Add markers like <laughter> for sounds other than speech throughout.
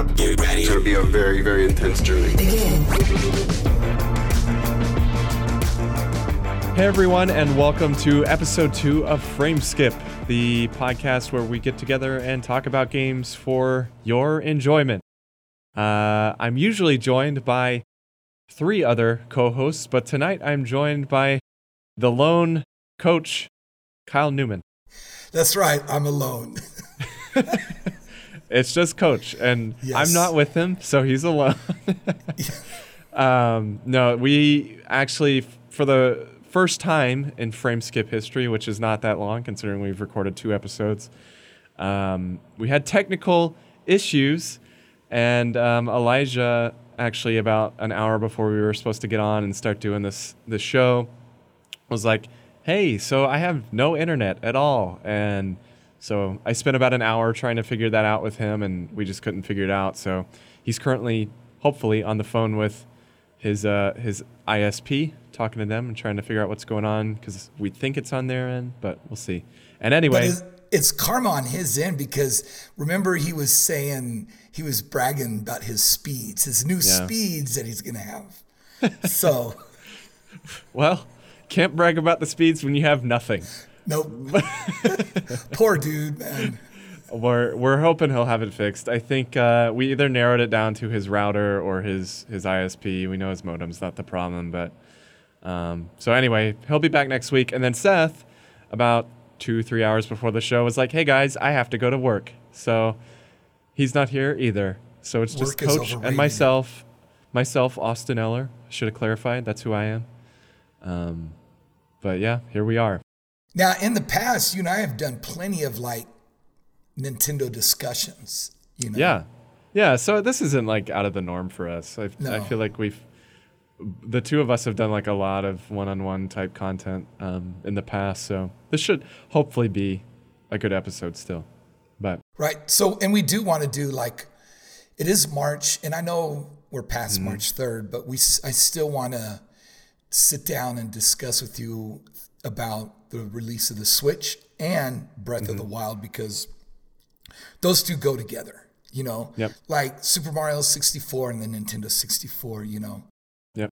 up. Get ready. It's gonna be a very, very intense journey. Begin. Hey everyone, and welcome to episode two of Frame Skip, the podcast where we get together and talk about games for your enjoyment. Uh, I'm usually joined by three other co-hosts, but tonight I'm joined by the lone coach, Kyle Newman. That's right, I'm alone. <laughs> it's just coach, and yes. I'm not with him, so he's alone. <laughs> um, no, we actually for the first time in frame skip history, which is not that long considering we've recorded two episodes. Um, we had technical issues, and um, Elijah actually about an hour before we were supposed to get on and start doing this this show was like, "Hey, so I have no internet at all," and so I spent about an hour trying to figure that out with him, and we just couldn't figure it out. So he's currently, hopefully, on the phone with his uh, his ISP, talking to them and trying to figure out what's going on because we think it's on their end, but we'll see. And anyway, it's, it's karma on his end because remember he was saying he was bragging about his speeds, his new yeah. speeds that he's gonna have. <laughs> so, well, can't brag about the speeds when you have nothing. Nope. <laughs> Poor dude, man. We're we're hoping he'll have it fixed. I think uh, we either narrowed it down to his router or his his ISP. We know his modem's not the problem, but um, so anyway, he'll be back next week. And then Seth, about two three hours before the show, was like, "Hey guys, I have to go to work." So he's not here either. So it's just Coach and myself, myself Austin Eller. Should have clarified. That's who I am. Um, but yeah, here we are. Now, in the past, you and I have done plenty of like Nintendo discussions. You know. Yeah, yeah. So this isn't like out of the norm for us. I, no. I feel like we've the two of us have done like a lot of one-on-one type content um, in the past. So this should hopefully be a good episode still. But right. So and we do want to do like it is March, and I know we're past mm-hmm. March third, but we I still want to sit down and discuss with you about the release of the Switch and Breath mm-hmm. of the mm-hmm. Wild because those two go together. You know, yep. like Super Mario 64 and the Nintendo 64. You know. Yep.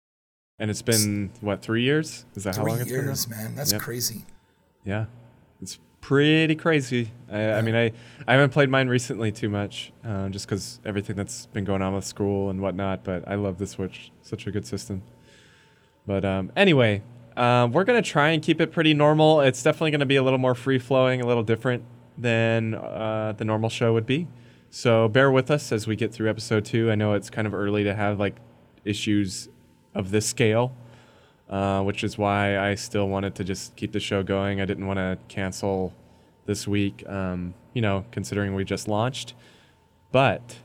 And it's been what three years? Is that three how long it's years, been? Three years, man. That's yep. crazy. Yeah, it's pretty crazy. I, yeah. I, mean, I, I haven't played mine recently too much, uh, just because everything that's been going on with school and whatnot. But I love the Switch; such a good system. But um, anyway, uh, we're gonna try and keep it pretty normal. It's definitely gonna be a little more free flowing, a little different than uh, the normal show would be. So bear with us as we get through episode two. I know it's kind of early to have like issues of this scale, uh, which is why I still wanted to just keep the show going. I didn't want to cancel this week, um, you know, considering we just launched. But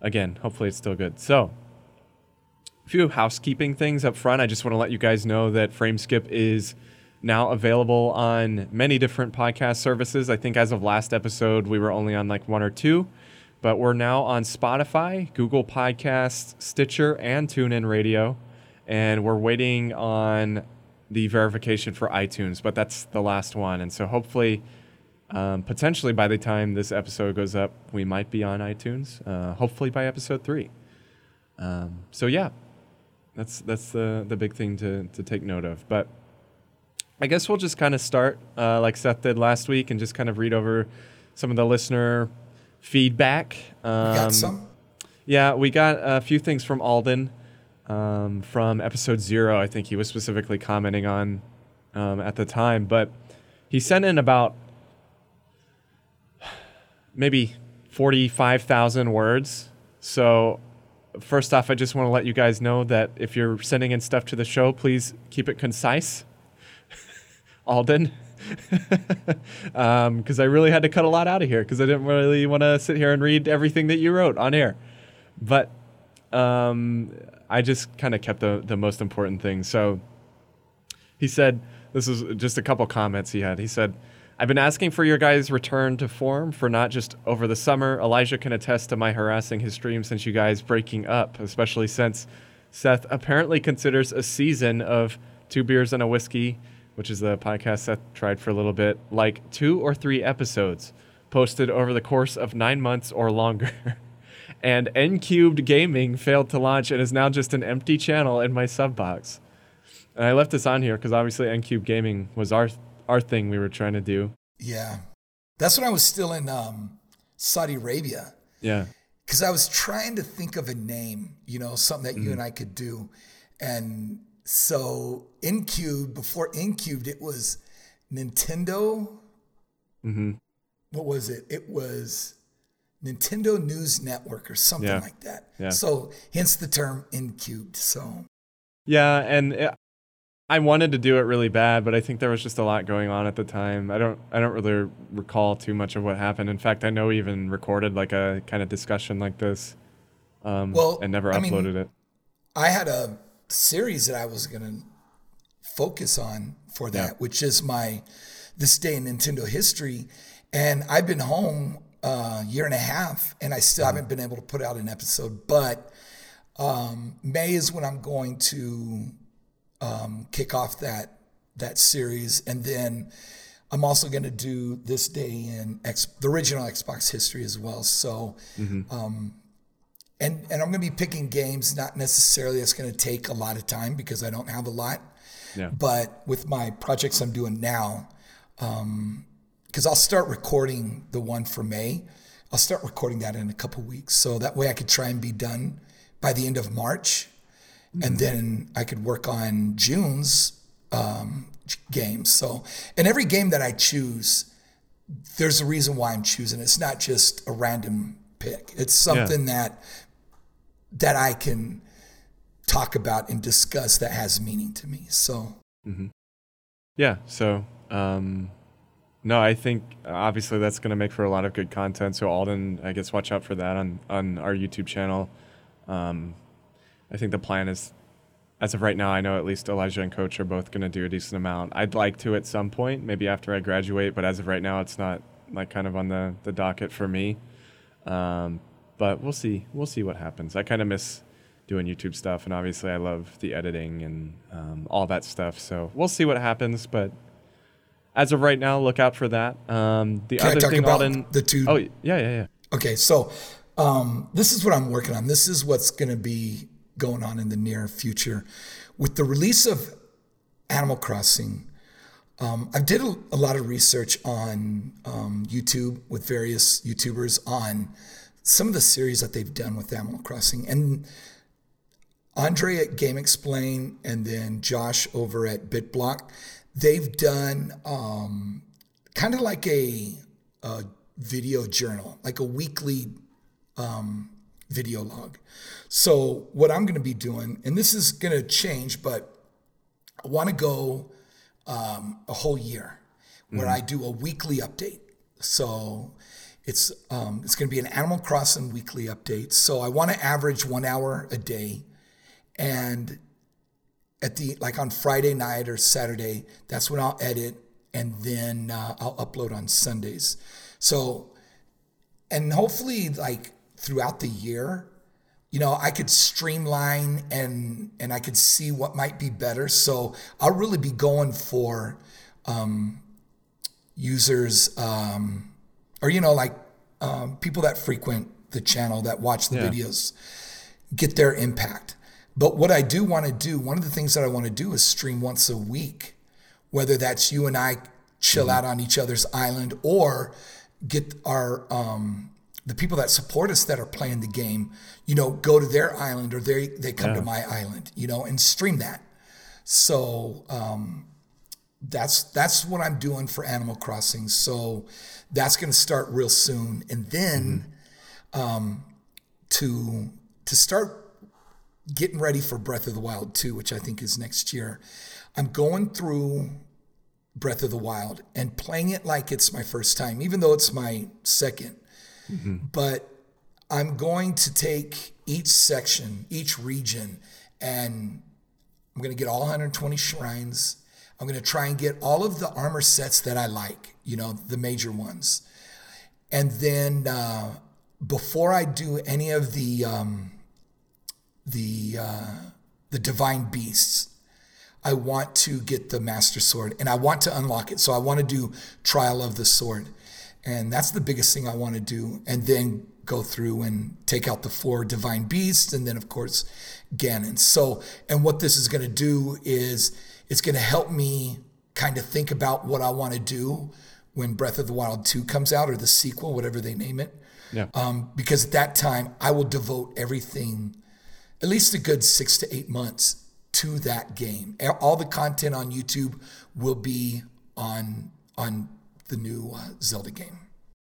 again, hopefully it's still good. So few housekeeping things up front. I just want to let you guys know that Frameskip is now available on many different podcast services. I think as of last episode, we were only on like one or two, but we're now on Spotify, Google Podcasts, Stitcher, and TuneIn Radio. And we're waiting on the verification for iTunes, but that's the last one. And so hopefully, um, potentially by the time this episode goes up, we might be on iTunes, uh, hopefully by episode three. Um, so yeah, that's that's the the big thing to to take note of. But I guess we'll just kind of start uh, like Seth did last week and just kind of read over some of the listener feedback. Um, got some. Yeah, we got a few things from Alden um, from episode zero. I think he was specifically commenting on um, at the time, but he sent in about <sighs> maybe forty-five thousand words. So first off, I just want to let you guys know that if you're sending in stuff to the show, please keep it concise. <laughs> Alden. Because <laughs> um, I really had to cut a lot out of here because I didn't really want to sit here and read everything that you wrote on air. But um, I just kind of kept the, the most important things. So he said, this is just a couple comments he had. He said, I've been asking for your guys' return to form for not just over the summer. Elijah can attest to my harassing his stream since you guys breaking up, especially since Seth apparently considers a season of two beers and a whiskey, which is the podcast Seth tried for a little bit, like two or three episodes posted over the course of nine months or longer. <laughs> and N Cubed Gaming failed to launch and is now just an empty channel in my sub box. And I left this on here because obviously N Cubed Gaming was our our thing we were trying to do. Yeah, that's when I was still in um, Saudi Arabia. Yeah, because I was trying to think of a name, you know, something that mm-hmm. you and I could do, and so N Cubed before N Cubed, it was Nintendo. Mm-hmm. What was it? It was Nintendo News Network or something yeah. like that. Yeah. So hence the term N Cubed. So. Yeah, and it, I wanted to do it really bad, but I think there was just a lot going on at the time. I don't I don't really recall too much of what happened. In fact, I know we even recorded like a kind of discussion like this. Um, well, and never I uploaded mean, it. I had a series that I was going to focus on for that, yeah. which is my this day in Nintendo history, and I've been home a year and a half, and I still mm-hmm. haven't been able to put out an episode. But um, May is when I'm going to um, kick off that that series, and then I'm also going to do this day in X, the original Xbox history as well. So, mm-hmm. um, and and I'm going to be picking games. Not necessarily it's going to take a lot of time because I don't have a lot. Yeah. But with my projects I'm doing now, um, because I'll start recording the one for May. I'll start recording that in a couple weeks, so that way I could try and be done by the end of March, mm-hmm. and then I could work on June's um, games. So, and every game that I choose, there's a reason why I'm choosing. It's not just a random pick. It's something yeah. that that I can talk about and discuss that has meaning to me. So, mm-hmm. yeah. So, um, no, I think obviously that's going to make for a lot of good content. So Alden, I guess watch out for that on on our YouTube channel. Um, I think the plan is, as of right now, I know at least Elijah and Coach are both going to do a decent amount. I'd like to at some point, maybe after I graduate, but as of right now, it's not like kind of on the the docket for me. Um, but we'll see. We'll see what happens. I kind of miss doing YouTube stuff, and obviously I love the editing and um, all that stuff. So we'll see what happens. But as of right now, look out for that. Um, the Can other I talk thing, about Alden, the two? Oh yeah, yeah, yeah. Okay, so um, this is what I'm working on. This is what's going to be going on in the near future with the release of Animal Crossing. Um, I did a, a, lot of research on um, YouTube with various YouTubers on some of the series that they've done with Animal Crossing. And Andre at GameXplain and then Josh over at BitBlock, they've done um, kind of like a, a, video journal, like a weekly um, video log. So, what I'm going to be doing, and this is going to change, but I want to go um, a whole year where mm-hmm. I do a weekly update. So, it's um, it's going to be an Animal Crossing weekly update. So I want to average one hour a day, and at the like on Friday night or Saturday, that's when I'll edit, and then uh, I'll upload on Sundays. So, and hopefully, like throughout the year, you know, I could streamline and and I could see what might be better. So I'll really be going for um, users. Um, or you know, like um, people that frequent the channel that watch the yeah. videos get their impact. But what I do want to do, one of the things that I want to do is stream once a week, whether that's you and I chill mm-hmm. out on each other's island or get our um, the people that support us that are playing the game, you know, go to their island or they they come yeah. to my island, you know, and stream that. So um, that's that's what I'm doing for Animal Crossing. So that's going to start real soon, and then mm-hmm. um, to to start getting ready for Breath of the Wild 2, which I think is next year. I'm going through Breath of the Wild and playing it like it's my first time, even though it's my 2nd mm-hmm. But I'm going to take each section, each region, and I'm going to get all 120 shrines. I'm going to try and get all of the armor sets that I like, you know, the major ones. And then uh, before I do any of the um, the uh, the divine beasts, I want to get the master sword and I want to unlock it. So I want to do trial of the sword, and that's the biggest thing I want to do. And then go through and take out the four divine beasts, and then of course Ganon. So, and what this is going to do is it's going to help me kind of think about what I want to do when Breath of the Wild 2 comes out or the sequel, whatever they name it. Yeah. Um, because at that time, I will devote everything, at least a good six to eight months, to that game. All the content on YouTube will be on on the new uh, Zelda game.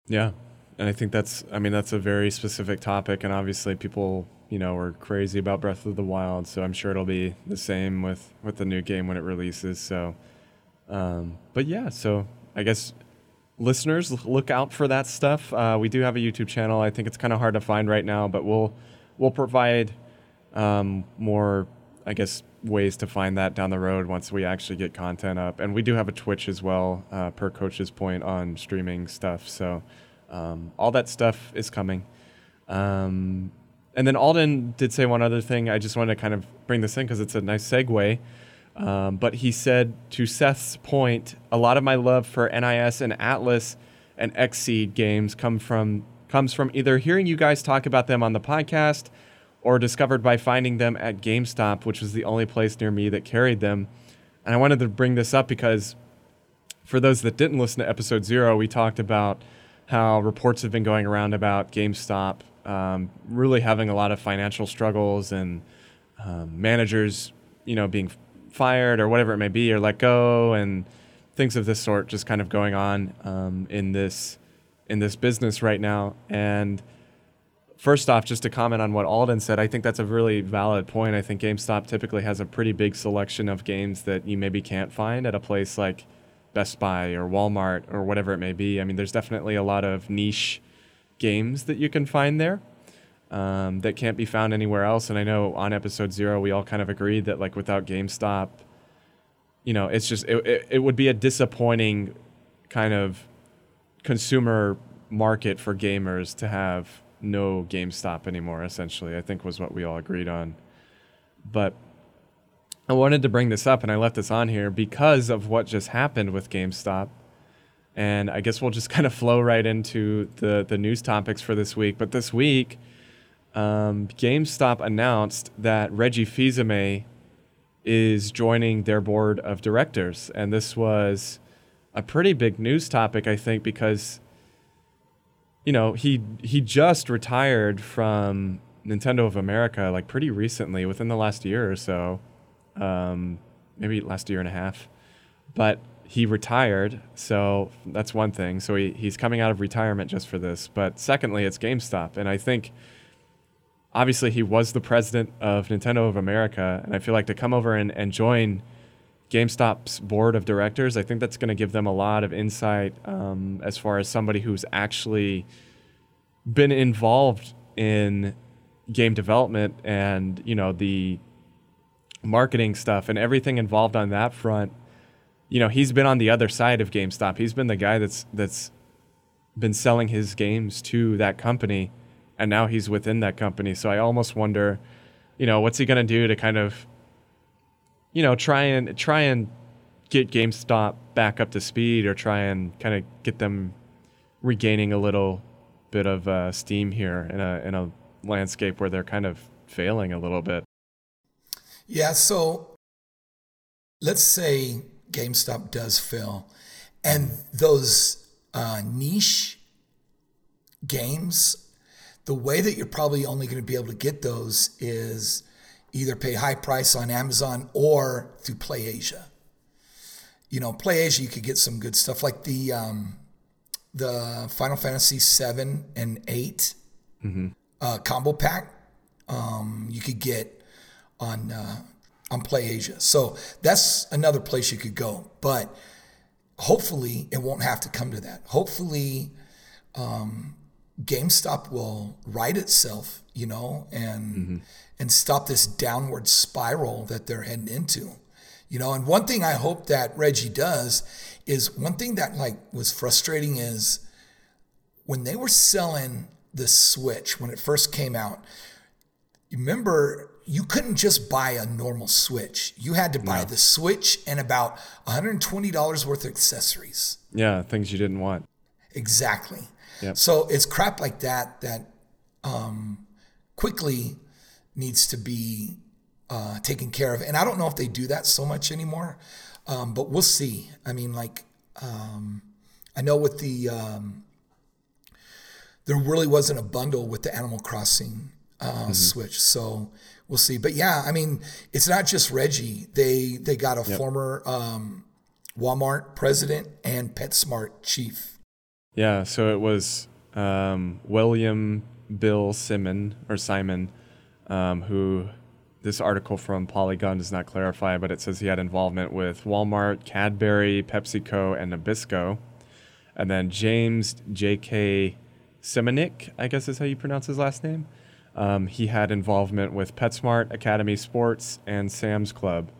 Yeah, and I think that's I mean that's a very specific topic, and obviously people you know are crazy about Breath of the Wild, so I'm sure it'll be the same with with the new game when it releases. So, um, but yeah, so I guess listeners look out for that stuff. Uh, we do have a YouTube channel. I think it's kind of hard to find right now, but we'll we'll provide um, more, I guess, ways to find that down the road once we actually get content up. And we do have a Twitch as well, uh, per Coach's point on streaming stuff. So um, all that stuff is coming. Um, and then Alden did say one other thing. I just wanted to kind of bring this in because it's a nice segue. Um, but he said to Seth's point, a lot of my love for NIS and Atlus and Xseed games come from comes from either hearing you guys talk about them on the podcast or discovered by finding them at GameStop, which was the only place near me that carried them. And I wanted to bring this up because for those that didn't listen to episode zero, we talked about how reports have been going around about GameStop um, really having a lot of financial struggles and um, managers, you know, being fired or whatever it may be, or let go, and things of this sort just kind of going on um, in this in this business right now. And first off, just to comment on what Alden said, I think that's a really valid point. I think GameStop typically has a pretty big selection of games that you maybe can't find at a place like Best Buy or Walmart or whatever it may be. I mean, there's definitely a lot of niche games that you can find there um, that can't be found anywhere else. And I know on episode zero, we all kind of agreed that like without GameStop, you know, it's just it, it, it would be a disappointing kind of consumer market for gamers to have no GameStop anymore. Essentially, I think was what we all agreed on. But I wanted to bring this up, and I left this on here because of what just happened with GameStop. And I guess we'll just <laughs> kind of flow right into the the news topics for this week. But this week um, GameStop announced that Reggie Fils-Aimé is joining their board of directors, and this was a pretty big news topic, I think, because you know he he just retired from Nintendo of America like pretty recently, within the last year or so, um, maybe last year and a half, but he retired, so that's one thing. So he, he's coming out of retirement just for this. But secondly, it's GameStop, and I think obviously he was the president of Nintendo of America, and I feel like to come over and, and join GameStop's board of directors, I think that's going to give them a lot of insight um, as far as somebody who's actually been involved in game development and you know the marketing stuff and everything involved on that front. You know, he's been on the other side of GameStop. He's been the guy that's that's been selling his games to that company and now he's within that company. So I almost wonder, you know, what's he going to do to kind of, you know, try and try and get GameStop back up to speed, or try and kind of get them regaining a little bit of uh, steam here in a in a landscape where they're kind of failing a little bit. Yeah. So let's say GameStop does fail, and those uh, niche games the way that you're probably only going to be able to get those is either pay high price on Amazon or through PlayAsia. You know, PlayAsia you could get some good stuff like the um, the Final Fantasy seven and 8 mm-hmm. uh, combo pack. Um, you could get on uh, on PlayAsia, so that's another place you could go. But hopefully, it won't have to come to that. Hopefully, um, GameStop will right itself, you know, and mm-hmm. and stop this downward spiral that they're heading into. You know, and one thing I hope that Reggie does is one thing that like was frustrating is when they were selling the Switch when it first came out. Remember, you couldn't just buy a normal Switch. You had to buy no. the Switch and about $120 worth of accessories. Yeah, things you didn't want. Exactly. Yep. So it's crap like that that um, quickly needs to be uh, taken care of. And I don't know if they do that so much anymore, um, but we'll see. I mean, like, um, I know with the, um, there really wasn't a bundle with the Animal Crossing uh, mm-hmm. Switch. So we'll see. But yeah, I mean, it's not just Reggie. They they got a yep. former um, Walmart president and PetSmart chief. Yeah, so it was um, William Bill Simon or Simon, um, who this article from Polygon does not clarify, but it says he had involvement with Walmart, Cadbury, PepsiCo, and Nabisco. And then James J.K. Symancyk, I guess is how you pronounce his last name. Um, he had involvement with PetSmart, Academy Sports, and Sam's Club,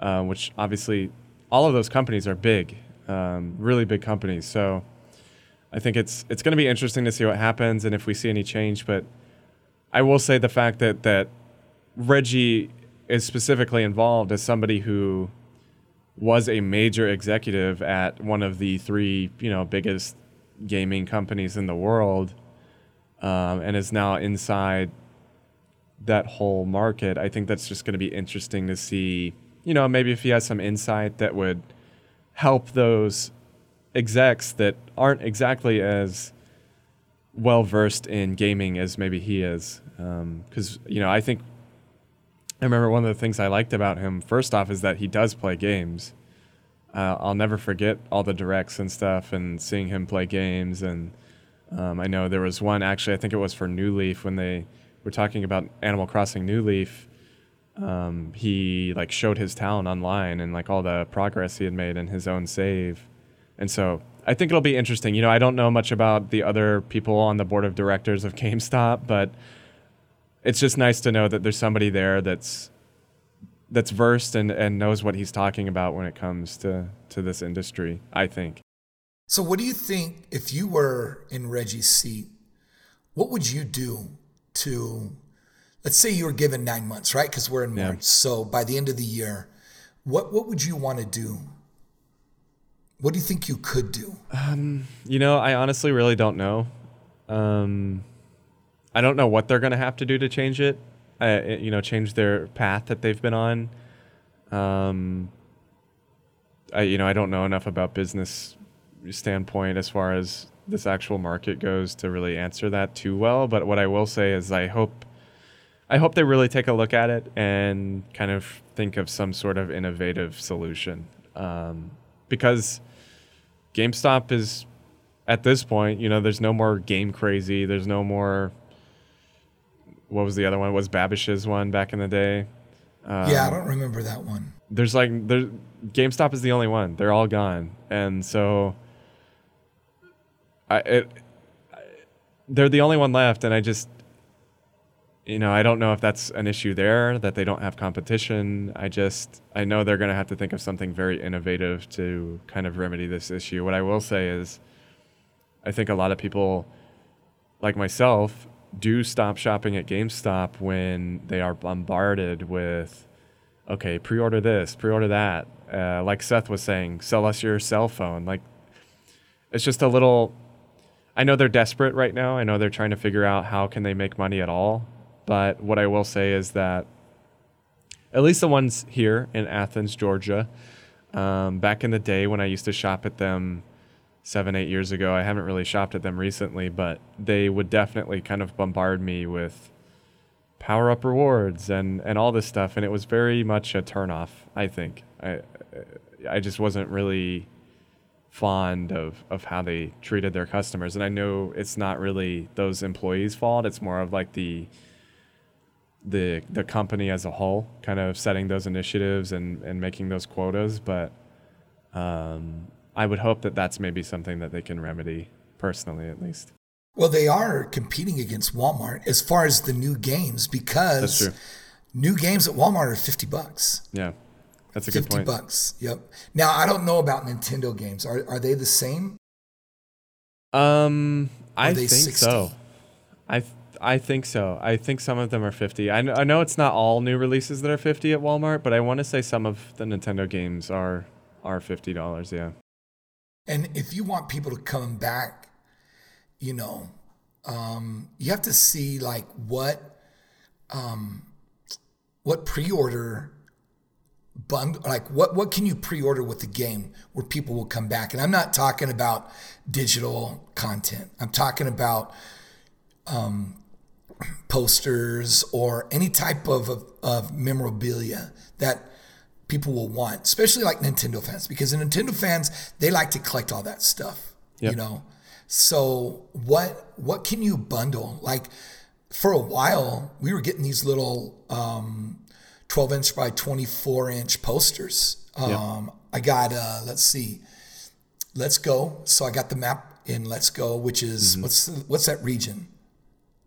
uh, which obviously all of those companies are big, um, really big companies. So I think it's it's going to be interesting to see what happens and if we see any change. But I will say the fact that that Reggie is specifically involved as somebody who was a major executive at one of the three you know biggest gaming companies in the world um, and is now inside that whole market. I think that's just going to be interesting to see. You know, maybe if he has some insight that would help those execs that aren't exactly as well versed in gaming as maybe he is. Because, um, you know, I think I remember one of the things I liked about him, first off, is that he does play games. Uh, I'll never forget all the directs and stuff and seeing him play games. And um, I know there was one, actually, I think it was for New Leaf when they we're talking about Animal Crossing New Leaf, um, he like showed his town online and like all the progress he had made in his own save, and so I think it'll be interesting. You know, I don't know much about the other people on the board of directors of GameStop, but it's just nice to know that there's somebody there that's that's versed and, and knows what he's talking about when it comes to, to this industry, I think. So what do you think if you were in Reggie's seat, what would you do to let's say you were given nine months, right? Because we're in March. Yeah. So by the end of the year, what what would you want to do? What do you think you could do? Um, you know, I honestly really don't know. Um, I don't know what they're going to have to do to change it. Uh, you know, change their path that they've been on. Um, I you know I don't know enough about business standpoint as far as this actual market goes to really answer that too well. But what I will say is I hope I hope they really take a look at it and kind of think of some sort of innovative solution. Um, because GameStop is at this point, you know, there's no more game crazy. There's no more. What was the other one? was Babbage's one back in the day? Um, yeah, I don't remember that one. There's like there's GameStop is the only one. They're all gone, and so I, it, I, they're the only one left, and I just, you know, I don't know if that's an issue there that they don't have competition. I just, I know they're going to have to think of something very innovative to kind of remedy this issue. What I will say is, I think a lot of people, like myself, do stop shopping at GameStop when they are bombarded with, okay, pre-order this, pre-order that. Uh, like Seth was saying, sell us your cell phone. Like, it's just a little I know they're desperate right now. I know they're trying to figure out how can they make money at all. But what I will say is that at least the ones here in Athens, Georgia, um, back in the day when I used to shop at them seven, eight years ago, I haven't really shopped at them recently, but they would definitely kind of bombard me with power up rewards and, and all this stuff. And it was very much a turnoff, I think. I, I just wasn't really fond of of how they treated their customers and i know it's not really those employees fault it's more of like the the the company as a whole kind of setting those initiatives and and making those quotas but um, i would hope that that's maybe something that they can remedy personally at least well they are competing against walmart as far as the new games because new games at walmart are 50 bucks yeah that's a good point. 50 bucks. Yep. Now, I don't know about Nintendo games. Are, are they the same? Um, I think 60? so. I I think so. I think some of them are 50. I, I know it's not all new releases that are 50 at Walmart, but I want to say some of the Nintendo games are are $50, yeah. And if you want people to come back, you know, um, you have to see like what um, what pre-order bund like what what can you pre-order with the game where people will come back and i'm not talking about digital content i'm talking about um, posters or any type of, of, of memorabilia that people will want especially like nintendo fans because the nintendo fans they like to collect all that stuff yep. you know so what what can you bundle like for a while we were getting these little um, 12 inch by 24 inch posters. Um, yep. I got, uh, let's see, Let's Go. So I got the map in Let's Go, which is mm-hmm. what's what's that region?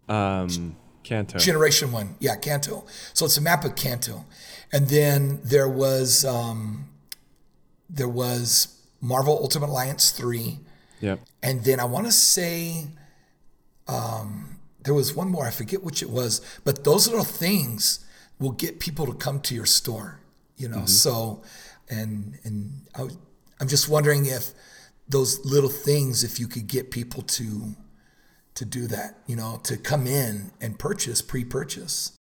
Um, Kanto. Generation one, yeah, Kanto. So it's a map of Kanto, and then there was um, there was Marvel Ultimate Alliance three. Yep. And then I want to say um, there was one more. I forget which it was, but those little things will get people to come to your store, you know. Mm-hmm. So, and and I, I'm just wondering if those little things, if you could get people to to do that, you know, to come in and purchase, pre-purchase.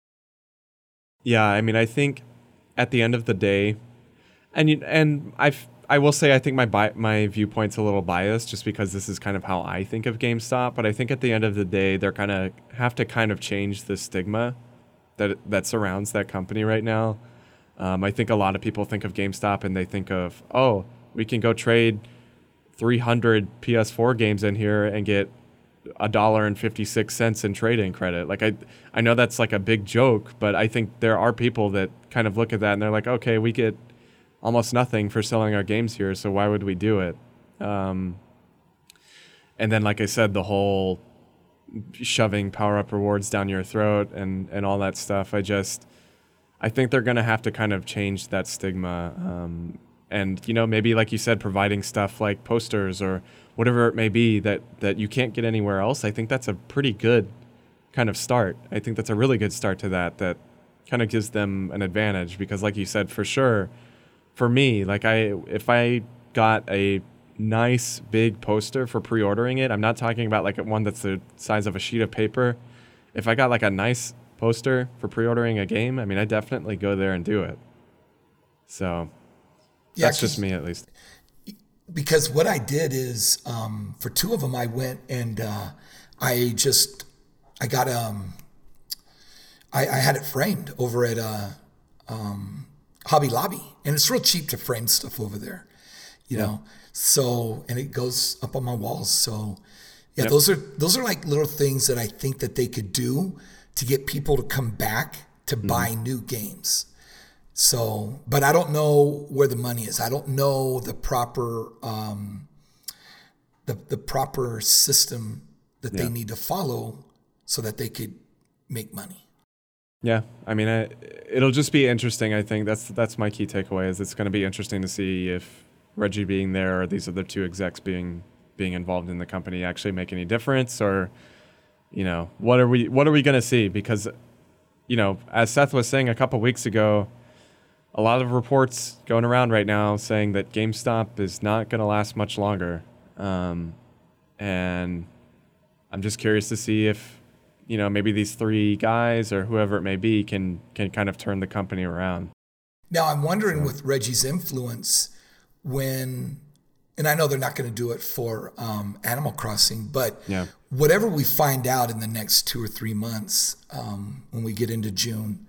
Yeah, I mean, I think at the end of the day, and you, and I I will say I think my bi- my viewpoint's a little biased just because this is kind of how I think of GameStop, but I think at the end of the day they're kind of have to kind of change the stigma that that surrounds that company right now. Um, I think a lot of people think of GameStop and they think of, oh, we can go trade 300 PS4 games in here and get a dollar and 56 cents in trading credit. Like I I know that's like a big joke, but I think there are people that kind of look at that and they're like, okay, we get almost nothing for selling our games here, so why would we do it? Um, and then, like I said, the whole shoving power up rewards down your throat and and all that stuff. I just I think they're gonna have to kind of change that stigma. Um, and you know maybe like you said providing stuff like posters or whatever it may be that that you can't get anywhere else i think that's a pretty good kind of start i think that's a really good start to that that kind of gives them an advantage because like you said for sure for me like i if i got a nice big poster for pre-ordering it. I'm not talking about like one that's the size of a sheet of paper. If I got like a nice poster for pre-ordering a game, I mean, I definitely go there and do it. So yeah, that's just me at least. Because what I did is um, for two of them, I went and uh, I just I got um I, I had it framed over at uh, um, Hobby Lobby, and it's real cheap to frame stuff over there, you yeah. know. So, and it goes up on my walls. So, yeah, yep. those are those are like little things that I think that they could do to get people to come back to mm-hmm. buy new games. So, but I don't know where the money is. I don't know the proper um, the the proper system that yeah. they need to follow so that they could make money. Yeah, I mean, I, it'll just be interesting. I think that's that's my key takeaway. Is it's going to be interesting to see if Reggie being there or these other two execs being being involved in the company actually make any difference or you know what are we what are we going to see because you know as Seth was saying a couple weeks ago a lot of reports going around right now saying that GameStop is not going to last much longer um, and I'm just curious to see if you know maybe these three guys or whoever it may be can can kind of turn the company around now I'm wondering so. with Reggie's influence when and I know they're not going to do it for um, Animal Crossing, but yeah. whatever we find out in the next two or three months, um, when we get into June,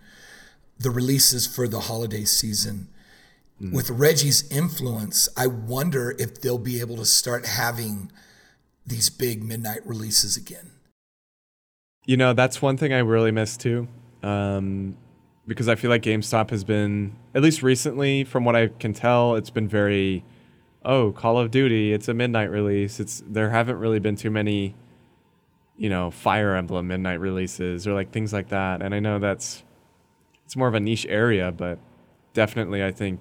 the releases for the holiday season, mm. with Reggie's influence, I wonder if they'll be able to start having these big midnight releases again. You know, that's one thing I really miss too. Um, because I feel like GameStop has been, at least recently, from what I can tell, it's been very, oh, Call of Duty, it's a midnight release. It's there haven't really been too many, you know, Fire Emblem midnight releases or like things like that. And I know that's it's more of a niche area, but definitely I think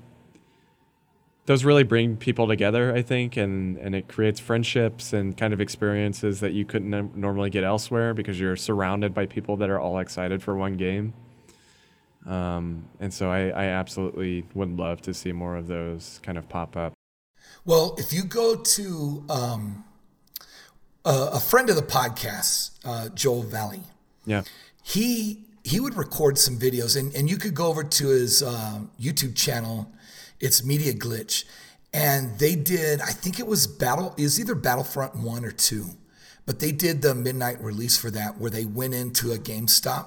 those really bring people together. I think, and and it creates friendships and kind of experiences that you couldn't normally get elsewhere because you're surrounded by people that are all excited for one game. Um, and so I, I absolutely would love to see more of those kind of pop up. Well, if you go to um, uh, a friend of the podcast, uh, Joel Valley. Yeah. He he would record some videos, and, and you could go over to his uh, YouTube channel. It's Media Glitch, and they did. I think it was Battle. It was either Battlefront one or two, but they did the midnight release for that, where they went into a GameStop,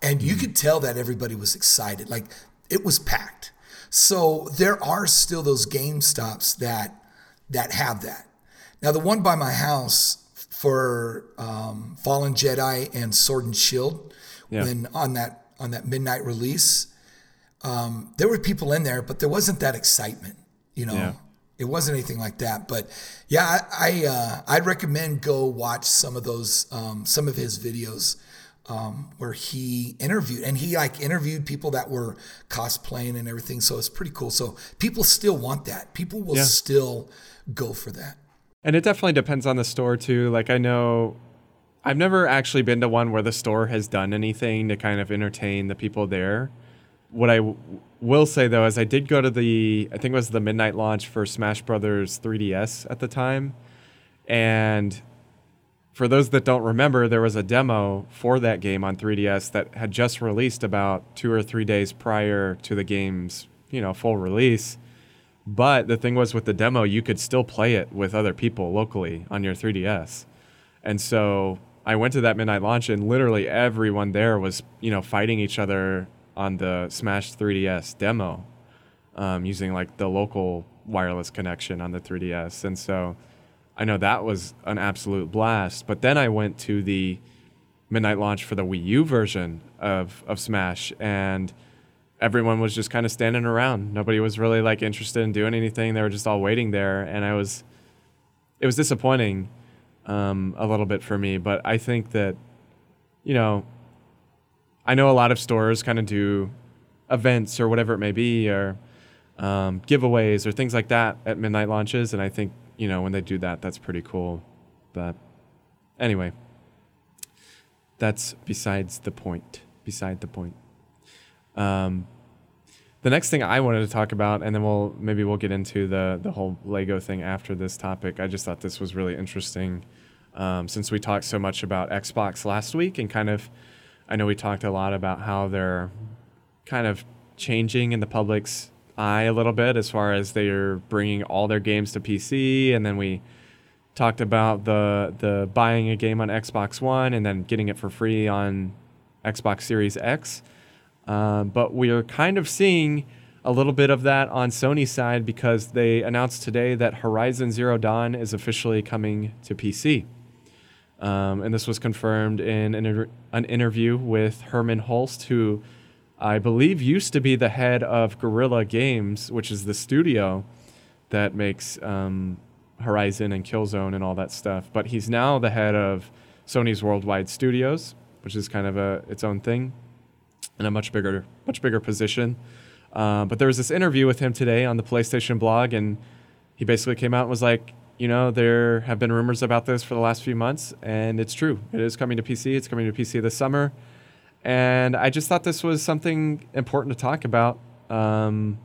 and you could tell that everybody was excited. Like it was packed. So there are still those GameStops that that have that. Now the one by my house for um, Fallen Jedi and Sword and Shield, Yeah. when on that on that midnight release, um, there were people in there, but there wasn't that excitement. You know, Yeah. it wasn't anything like that. But yeah, I, I uh, I'd recommend go watch some of those um, some of his videos um, where he interviewed and he like interviewed people that were cosplaying and everything. So it's pretty cool. So people still want that. People will Yeah. still go for that. And it definitely depends on the store too. Like I know I've never actually been to one where the store has done anything to kind of entertain the people there. What I w- will say though is I did go to the I think it was the midnight launch for Smash Brothers 3DS at the time. And for those that don't remember, there was a demo for that game on 3DS that had just released about 2 or 3 days prior to the game's, you know, full release. But the thing was with the demo, you could still play it with other people locally on your 3DS. And so I went to that midnight launch and literally everyone there was, you know, fighting each other on the Smash 3DS demo um, using like the local wireless connection on the 3DS. And so I know that was an absolute blast. But then I went to the midnight launch for the Wii U version of, of Smash and everyone was just kind of standing around. Nobody was really like interested in doing anything. They were just all waiting there, and I was. It was disappointing, um, a little bit for me, but I think that, you know. I know a lot of stores kind of do events or whatever it may be, or um, giveaways or things like that at midnight launches, and I think you know when they do that, that's pretty cool. But anyway, that's besides the point. Beside the point. Um, the next thing I wanted to talk about, and then we'll maybe we'll get into the the whole Lego thing after this topic. I just thought this was really interesting, um, since we talked so much about Xbox last week, and kind of, I know we talked a lot about how they're kind of changing in the public's eye a little bit as far as they're bringing all their games to PC, and then we talked about the the buying a game on Xbox One and then getting it for free on Xbox Series X. Um, but we are kind of seeing a little bit of that on Sony's side because they announced today that Horizon Zero Dawn is officially coming to PC. Um, and this was confirmed in an, inter- an interview with Hermen Hulst, who I believe used to be the head of Guerrilla Games, which is the studio that makes um, Horizon and Killzone and all that stuff. But he's now the head of Sony's Worldwide Studios, which is kind of a its own thing in a much bigger much bigger position. Uh, but there was this interview with him today on the PlayStation blog, and he basically came out and was like, you know, there have been rumors about this for the last few months, and it's true. It is coming to PC. It's coming to PC this summer, and I just thought this was something important to talk about. Um,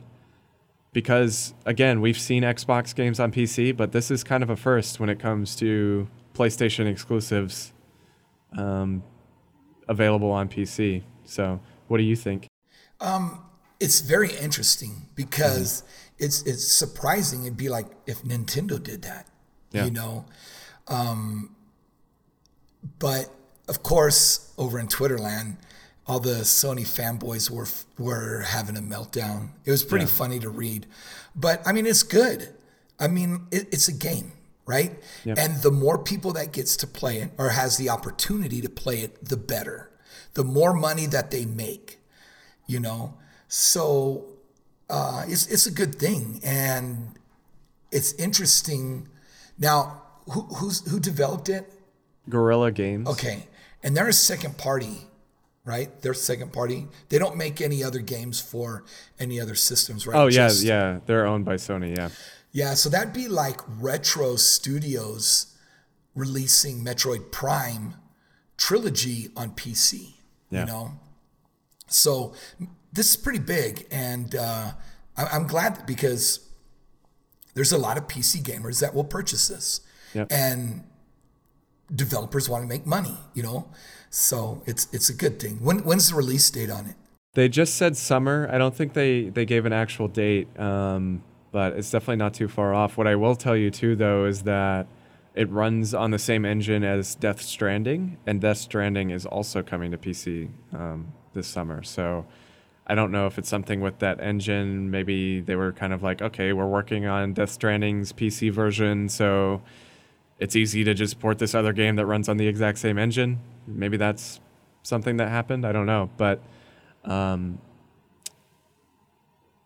because again, we've seen Xbox games on PC, but this is kind of a first when it comes to PlayStation exclusives um, available on PC. So, what do you think? Um, It's very interesting because Mm-hmm. it's it's surprising. It'd be like if Nintendo did that, Yeah. you know. Um, but of course, over in Twitterland, all the Sony fanboys were were having a meltdown. It was pretty Yeah. funny to read, but I mean, it's good. I mean, it, it's a game, right? Yep. And the more people that gets to play it or has the opportunity to play it, the better. The more money that they make, you know. So uh, it's it's a good thing, and it's interesting. Now, who who's who developed it? Guerrilla Games. Okay, and they're a second party, right? They're second party. They don't make any other games for any other systems, right? Oh yeah, yeah. They're owned by Sony. Yeah. yeah. So that'd be like Retro Studios releasing Metroid Prime trilogy on PC. Yeah. You know, so this is pretty big, and uh, I- I'm glad because there's a lot of PC gamers that will purchase this, Yep. and developers want to make money, you know. So it's it's a good thing. When when's the release date on it? They just said summer. I don't think they they gave an actual date, um, but it's definitely not too far off. What I will tell you too, though, is that it runs on the same engine as Death Stranding, and Death Stranding is also coming to PC um, this summer. So I don't know if it's something with that engine. Maybe they were kind of like, okay, we're working on Death Stranding's PC version, so it's easy to just port this other game that runs on the exact same engine. Maybe that's something that happened. I don't know, but um,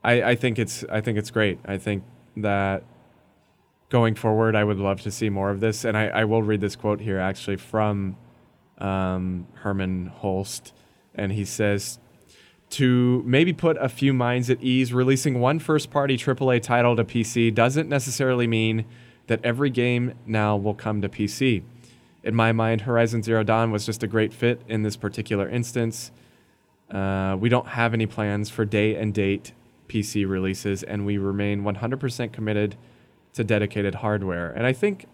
I, I think it's I think it's great. I think that going forward, I would love to see more of this. And I, I will read this quote here actually from um, Hermen Hulst, and he says. To maybe put a few minds at ease, releasing one first party AAA title to PC doesn't necessarily mean that every game now will come to PC. In my mind, Horizon Zero Dawn was just a great fit in this particular instance. Uh, we don't have any plans for day and date PC releases, and we remain 100% committed to dedicated hardware. And I think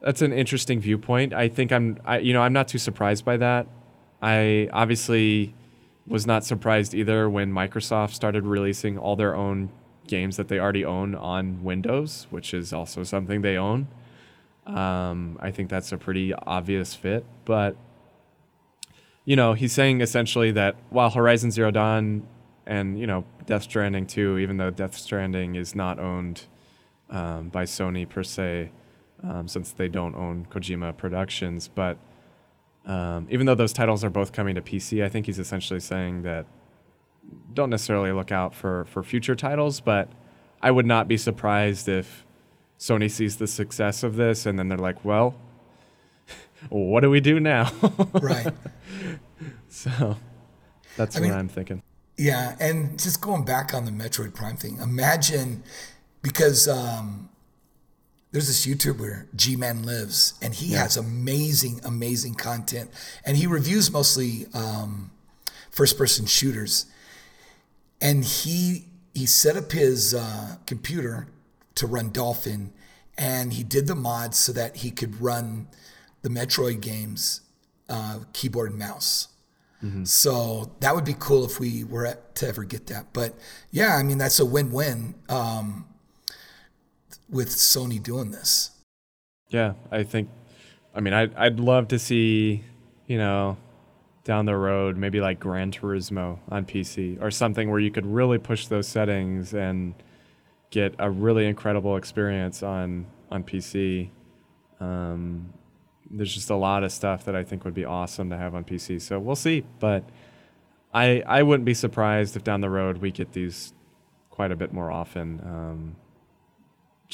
that's an interesting viewpoint. I think I'm, I, you know, I'm not too surprised by that. I obviously was not surprised either when Microsoft started releasing all their own games that they already own on Windows, which is also something they own. Um, I think that's a pretty obvious fit. But, you know, he's saying essentially that while Horizon Zero Dawn and, you know, Death Stranding too, even though Death Stranding is not owned um, by Sony per se, um, since they don't own Kojima Productions, but um, even though those titles are both coming to PC, I think he's essentially saying that don't necessarily look out for for future titles, but I would not be surprised if Sony sees the success of this and then they're like, well, <laughs> what do we do now? <laughs> right. So that's I what mean, I'm thinking. Yeah, and just going back on the Metroid Prime thing, imagine because um, there's this YouTuber, G Man Lives, and he has amazing, amazing content, and he reviews mostly um, first person shooters. And he he set up his uh, computer to run Dolphin, and he did the mods so that he could run the Metroid games uh, keyboard and mouse. So that would be cool if we were at, to ever get that. But yeah, I mean that's a win-win um, with Sony doing this. Yeah, I think. I mean, I'd I'd love to see, you know, down the road maybe like Gran Turismo on PC or something where you could really push those settings and get a really incredible experience on on PC. Um, there's just a lot of stuff that I think would be awesome to have on PC. So we'll see, but I I wouldn't be surprised if down the road we get these quite a bit more often. Um,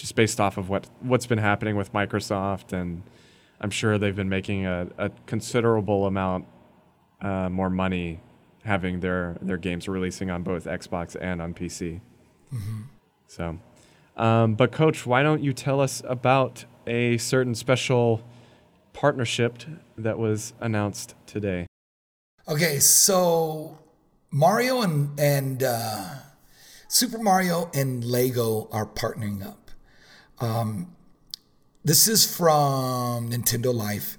just based off of what what's been happening with Microsoft, and I'm sure they've been making a, a considerable amount uh, more money having their their games releasing on both Xbox and on PC. So, um, but Coach, why don't you tell us about a certain special partnership that was announced today? Okay, so Mario and and uh, Super Mario and Lego are partnering up. Um, this is from Nintendo Life,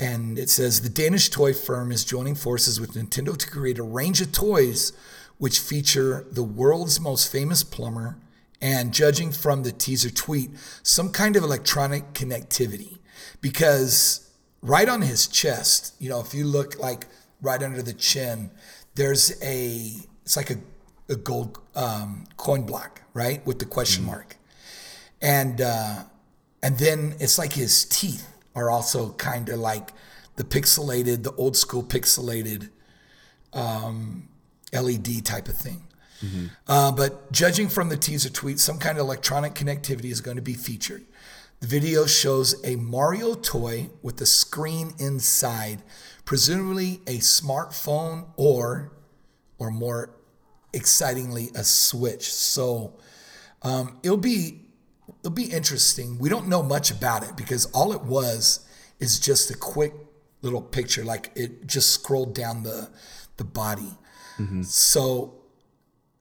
and it says the Danish toy firm is joining forces with Nintendo to create a range of toys which feature the world's most famous plumber and, judging from the teaser tweet, some kind of electronic connectivity. Because right on his chest, you know, if you look like right under the chin, there's a it's like a, a gold um, coin block, right, with the question mark, and uh, and then it's like his teeth are also kind of like the pixelated, the old school pixelated um, LED type of thing. Uh, but judging from the teaser tweet, some kind of electronic connectivity is going to be featured. The video shows a Mario toy with a screen inside, presumably a smartphone or, or more excitingly, a Switch. So um, it'll be it'll be interesting. We don't know much about it because all it was is just a quick little picture, like it just scrolled down the the body. So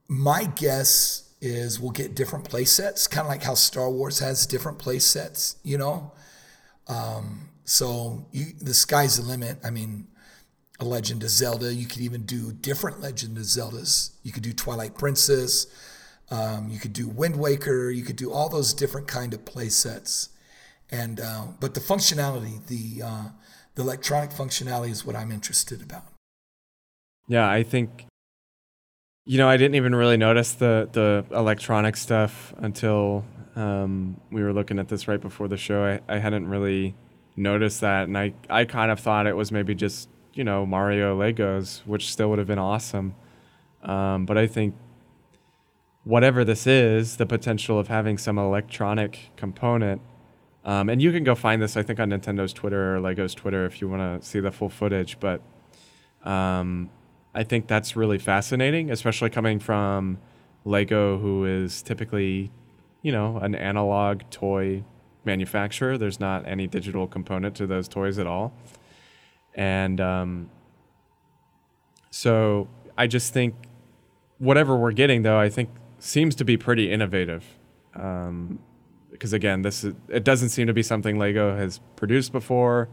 my guess is we'll get different play sets, kind of like how Star Wars has different play sets, you know. Um, So you, the sky's the limit. I mean, a Legend of Zelda. You could even do different Legend of Zeldas. You could do Twilight Princess. Um, you could do Wind Waker. You could do all those different kind of play sets. And uh, but the functionality, the uh, the electronic functionality, is what I'm interested about. Yeah, I think. You know, I didn't even really notice the the electronic stuff until um, we were looking at this right before the show. I, I hadn't really noticed that, and I I kind of thought it was maybe just you know Mario Legos, which still would have been awesome. Um, but I think whatever this is, the potential of having some electronic component, um, and you can go find this I think on Nintendo's Twitter or Lego's Twitter if you want to see the full footage. But um, I think that's really fascinating, especially coming from Lego, who is typically, you know, an analog toy manufacturer. There's not any digital component to those toys at all. And um, so I just think whatever we're getting, though, I think seems to be pretty innovative. Um, because again, this is, it doesn't seem to be something Lego has produced before.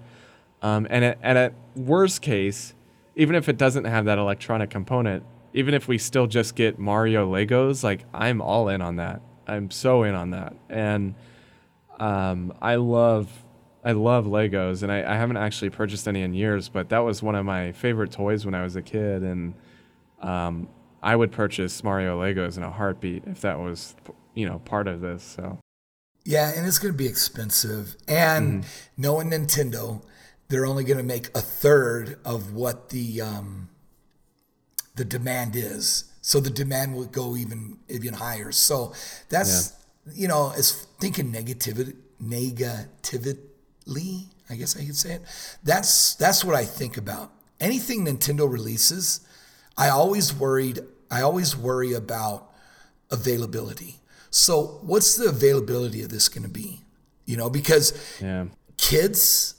Um, and, at, and at worst case, even if it doesn't have that electronic component, even if we still just get Mario Legos, like I'm all in on that. I'm so in on that. And um, I love I love Legos, and I, I, haven't actually purchased any in years, but that was one of my favorite toys when I was a kid, and um, I would purchase Mario Legos in a heartbeat if that was, you know, part of this. So. Yeah, and it's going to be expensive, and mm-hmm. knowing Nintendo, they're only going to make a third of what the um, the demand is. So the demand will go even even higher. So that's yeah. you know, as thinking negativity negativity Lee, I guess I could say it. That's that's what I think about. Anything Nintendo releases, I always worried. I always worry about availability. So, what's the availability of this going to be? You know, because yeah. kids,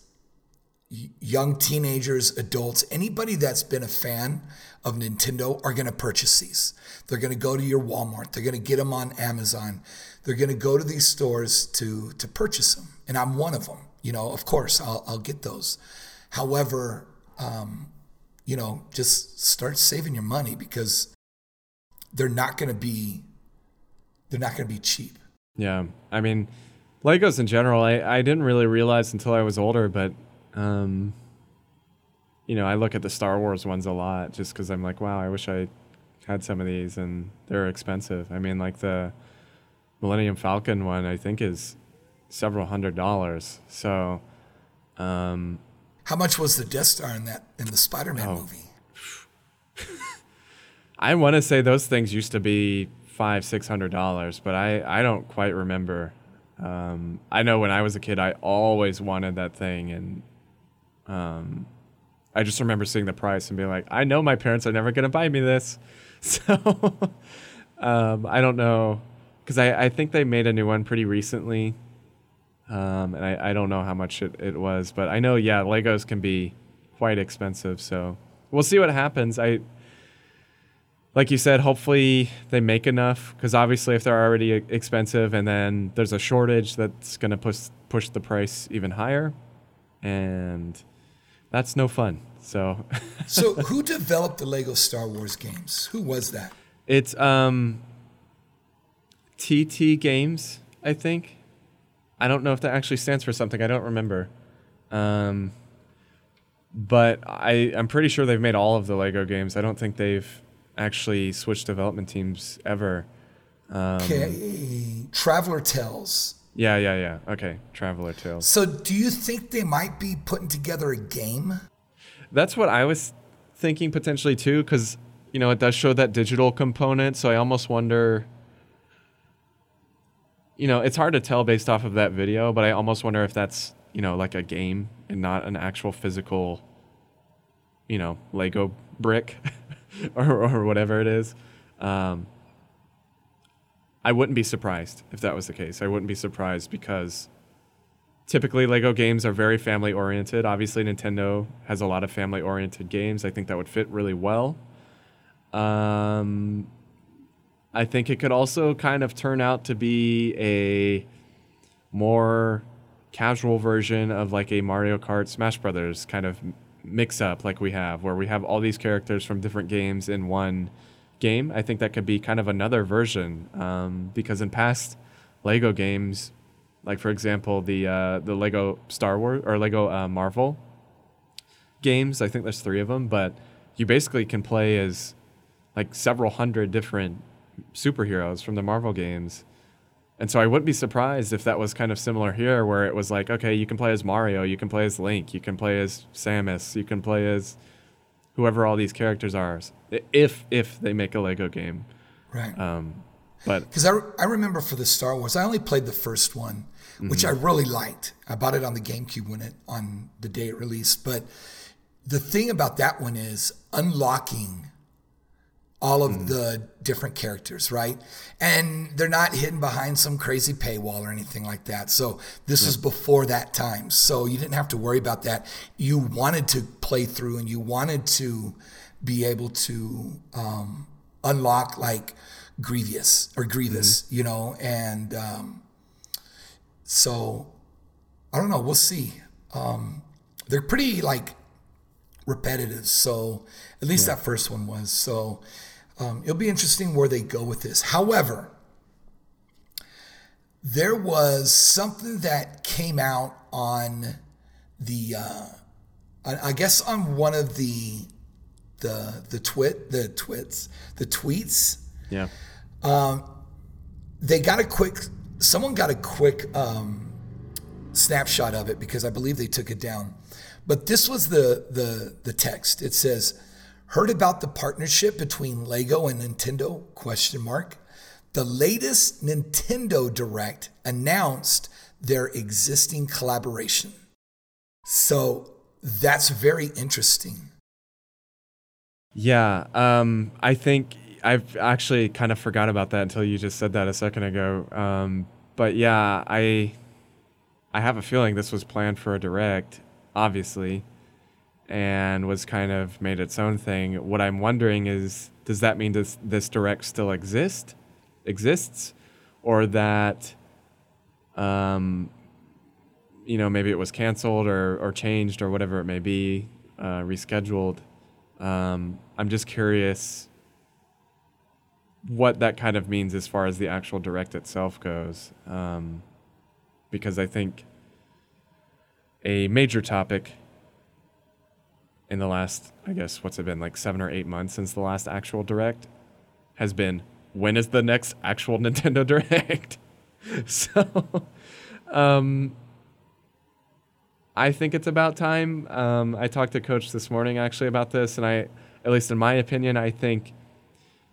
young teenagers, adults, anybody that's been a fan of Nintendo are going to purchase these. They're going to go to your Walmart. They're going to get them on Amazon. They're going to go to these stores to to purchase them, and I'm one of them you know, of course, I'll, I'll get those. However, um, you know, just start saving your money because they're not going to be they're not going to be cheap. Yeah, I mean, Legos in general, I, I didn't really realize until I was older, but um, you know, I look at the Star Wars ones a lot just because I'm like, wow, I wish I had some of these, and they're expensive. I mean, like the Millennium Falcon one, I think is several hundred dollars. So, um, how much was the Death Star in that in the Spider-Man oh. movie? I want to say those things used to be five, six hundred dollars, but I I don't quite remember. Um, I know when I was a kid, I always wanted that thing, and um, I just remember seeing the price and being like, I know my parents are never going to buy me this. <laughs> So um, I don't know because I, I think they made a new one pretty recently um, and I, I don't know how much it, it was, but I know, yeah, Legos can be quite expensive. So we'll see what happens. I, like you said, hopefully they make enough because obviously if they're already expensive and then there's a shortage, that's going to push push the price even higher, and that's no fun. So, <laughs> so who developed the Lego Star Wars games? Who was that? It's um, TT Games, I think. I don't know if that actually stands for something. I don't remember. Um, but I, I'm pretty sure they've made all of the Lego games. I don't think they've actually switch development teams ever. Um, okay. Traveler Tales. Yeah, yeah, yeah. Okay. Traveler Tales. So do you think they might be putting together a game? That's what I was thinking potentially too, because, you know, it does show that digital component. So I almost wonder you know, it's hard to tell based off of that video, but I almost wonder if that's, you know, like a game and not an actual physical, you know, Lego brick <laughs> <laughs> or, or whatever it is. Um, I wouldn't be surprised if that was the case. I wouldn't be surprised because typically Lego games are very family oriented. Obviously, Nintendo has a lot of family oriented games. I think that would fit really well. Um, I think it could also kind of turn out to be a more casual version of like a Mario Kart Smash Brothers kind of mix up like we have, where we have all these characters from different games in one game. I think that could be kind of another version um, because in past Lego games, like for example the uh, the Lego Star Wars or Lego uh, Marvel games, I think there's three of them, but you basically can play as like several hundred different superheroes from the Marvel games. And so I wouldn't be surprised if that was kind of similar here, where it was like, okay, you can play as Mario, you can play as Link, you can play as Samus, you can play as whoever all these characters are, if if they make a Lego game. Right. Um, but because I, I remember for the Star Wars, I only played the first one, mm-hmm. which I really liked. I bought it on the GameCube when it on the day it released. But the thing about that one is unlocking all of mm. the different characters, right? And they're not hidden behind some crazy paywall or anything like that. So this yep. was before that time. So you didn't have to worry about that. You wanted to play through and you wanted to be able to um, unlock like Grievous or Grievous, mm-hmm. you know, and um, so I don't know. We'll see. Um, they're pretty like repetitive. So at least yeah. that first one was. So um, it'll be interesting where they go with this. However, there was something that came out on the, uh, I guess on one of the the the twit the twits the tweets. Yeah. Um, they got a quick. Someone got a quick um, snapshot of it because I believe they took it down. But this was the the the text. It says Heard about the partnership between Lego and Nintendo? Question mark. The latest Nintendo Direct announced their existing collaboration. So that's very interesting. Yeah, um, I think I've actually kind of forgot about that until you just said that a second ago. Um, but yeah, I I have a feeling this was planned for a direct, obviously and was kind of made its own thing. What I'm wondering is, does that mean this this direct still exist exists, or that, um, you know, maybe it was canceled or or changed or whatever it may be, uh, rescheduled. Um, I'm just curious what that kind of means as far as the actual direct itself goes, um, because I think a major topic in the last, I guess, what's it been, like seven or eight months since the last actual direct, has been when is the next actual <laughs> Nintendo Direct? <laughs> so, um, I think it's about time. Um, I talked to Coach this morning actually about this, and I, at least in my opinion, I think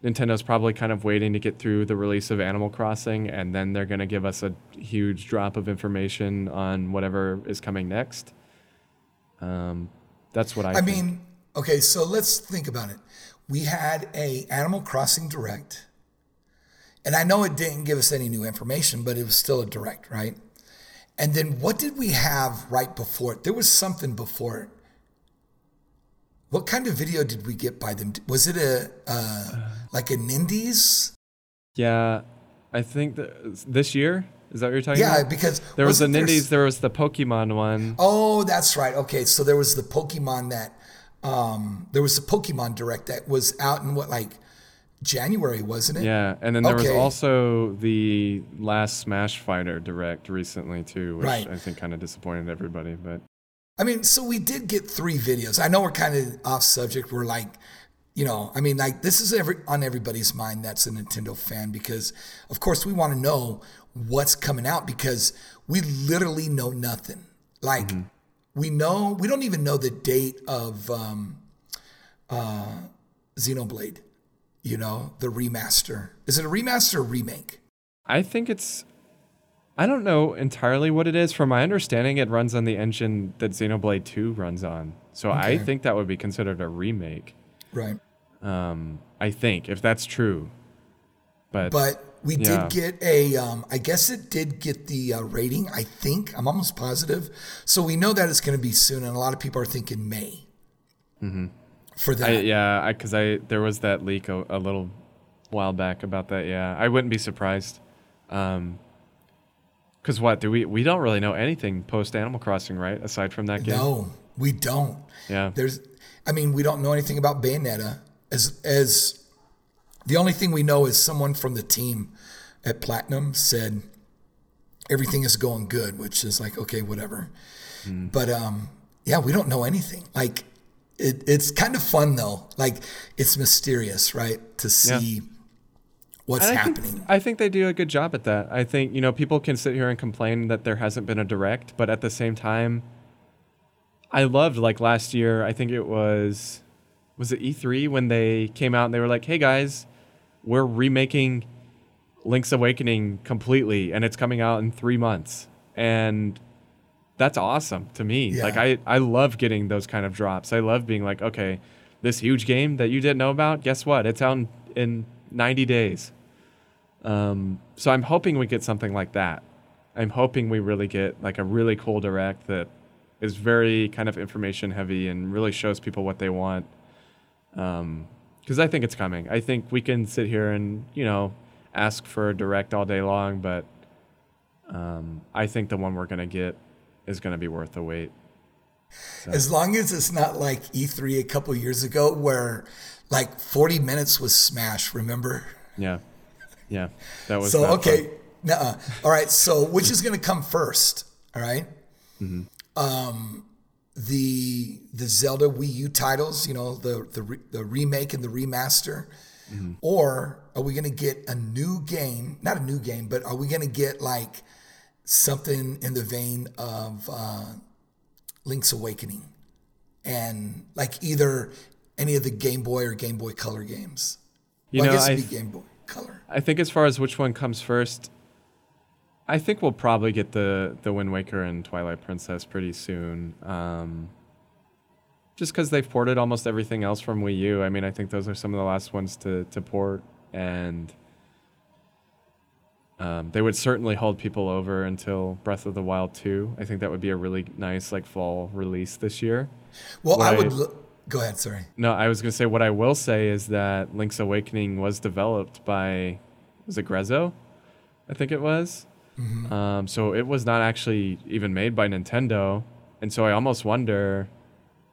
Nintendo's probably kind of waiting to get through the release of Animal Crossing, and then they're going to give us a huge drop of information on whatever is coming next. Um, that's what I. I think. mean, okay, so let's think about it. We had a Animal Crossing direct, and I know it didn't give us any new information, but it was still a direct, right? And then what did we have right before it? There was something before it. What kind of video did we get by them? Was it a uh, like an indies? Yeah, I think that this year is that what you're talking yeah, about? Yeah, because there was the Nindies, there was the Pokemon one. Oh, that's right. Okay, so there was the Pokemon that um there was the Pokemon Direct that was out in what like January, wasn't it? Yeah, and then there okay. was also the last Smash Fighter Direct recently too, which right. I think kind of disappointed everybody. But I mean, so we did get three videos. I know we're kind of off subject. We're like, you know, I mean, like this is every on everybody's mind that's a Nintendo fan because, of course, we want to know what's coming out because we literally know nothing. Like mm-hmm. we know we don't even know the date of um, uh, Xenoblade. You know, the remaster. Is it a remaster or remake? I think it's. I don't know entirely what it is. From my understanding, it runs on the engine that Xenoblade 2 runs on. So okay. I think that would be considered a remake. Right. Um, I think if that's true. But but we yeah. did get a, um, I guess it did get the uh, rating. I think I'm almost positive. So we know that it's going to be soon, and a lot of people are thinking May. Mm-hmm. For that, I, yeah, because I, I, there was that leak a, a, little while back about that. Yeah, I wouldn't be surprised. Um, Because what do we? We don't really know anything post Animal Crossing, right? Aside from that game. No, we don't. Yeah. There's, I mean, we don't know anything about Bayonetta. As as the only thing we know is someone from the team at Platinum said everything is going good, which is like okay, whatever. Mm. But um, yeah, we don't know anything. Like it, it's kind of fun though. Like it's mysterious, right? To see. Yeah what's I happening. Think, I think they do a good job at that. I think, you know, people can sit here and complain that there hasn't been a direct, but at the same time, I loved like last year, I think it was was it E3 when they came out and they were like, "Hey guys, we're remaking Link's Awakening completely and it's coming out in 3 months." And that's awesome to me. Yeah. Like I I love getting those kind of drops. I love being like, "Okay, this huge game that you didn't know about, guess what? It's out in, in 90 days." Um, so I'm hoping we get something like that. I'm hoping we really get like a really cool direct that is very kind of information heavy and really shows people what they want. Because I think it's coming. I think we can sit here and you know ask for a direct all day long, but um, I think the one we're gonna get is gonna be worth the wait. So. As long as it's not like E3 a couple years ago, where like 40 minutes was Smash. Remember? Yeah. Yeah, that was so okay. Nuh-uh. All right, so which is going to come first? All right? mm-hmm. Um, the the Zelda Wii U titles, you know, the the re- the remake and the remaster, mm-hmm. or are we going to get a new game? Not a new game, but are we going to get like something in the vein of uh, Link's Awakening, and like either any of the Game Boy or Game Boy Color games? You well, know, I guess it'd be Game Boy color. I think as far as which one comes first, I think we'll probably get the the Wind Waker and Twilight Princess pretty soon. Um, just because they've ported almost everything else from Wii U. I mean, I think those are some of the last ones to to port, and um, they would certainly hold people over until Breath of the Wild 2. I think that would be a really nice like fall release this year. Well, I would. Go ahead, sorry. No, I was going to say what I will say is that Link's Awakening was developed by was it Grezzo? I think it was. Mm-hmm. Um, so it was not actually even made by Nintendo, and so I almost wonder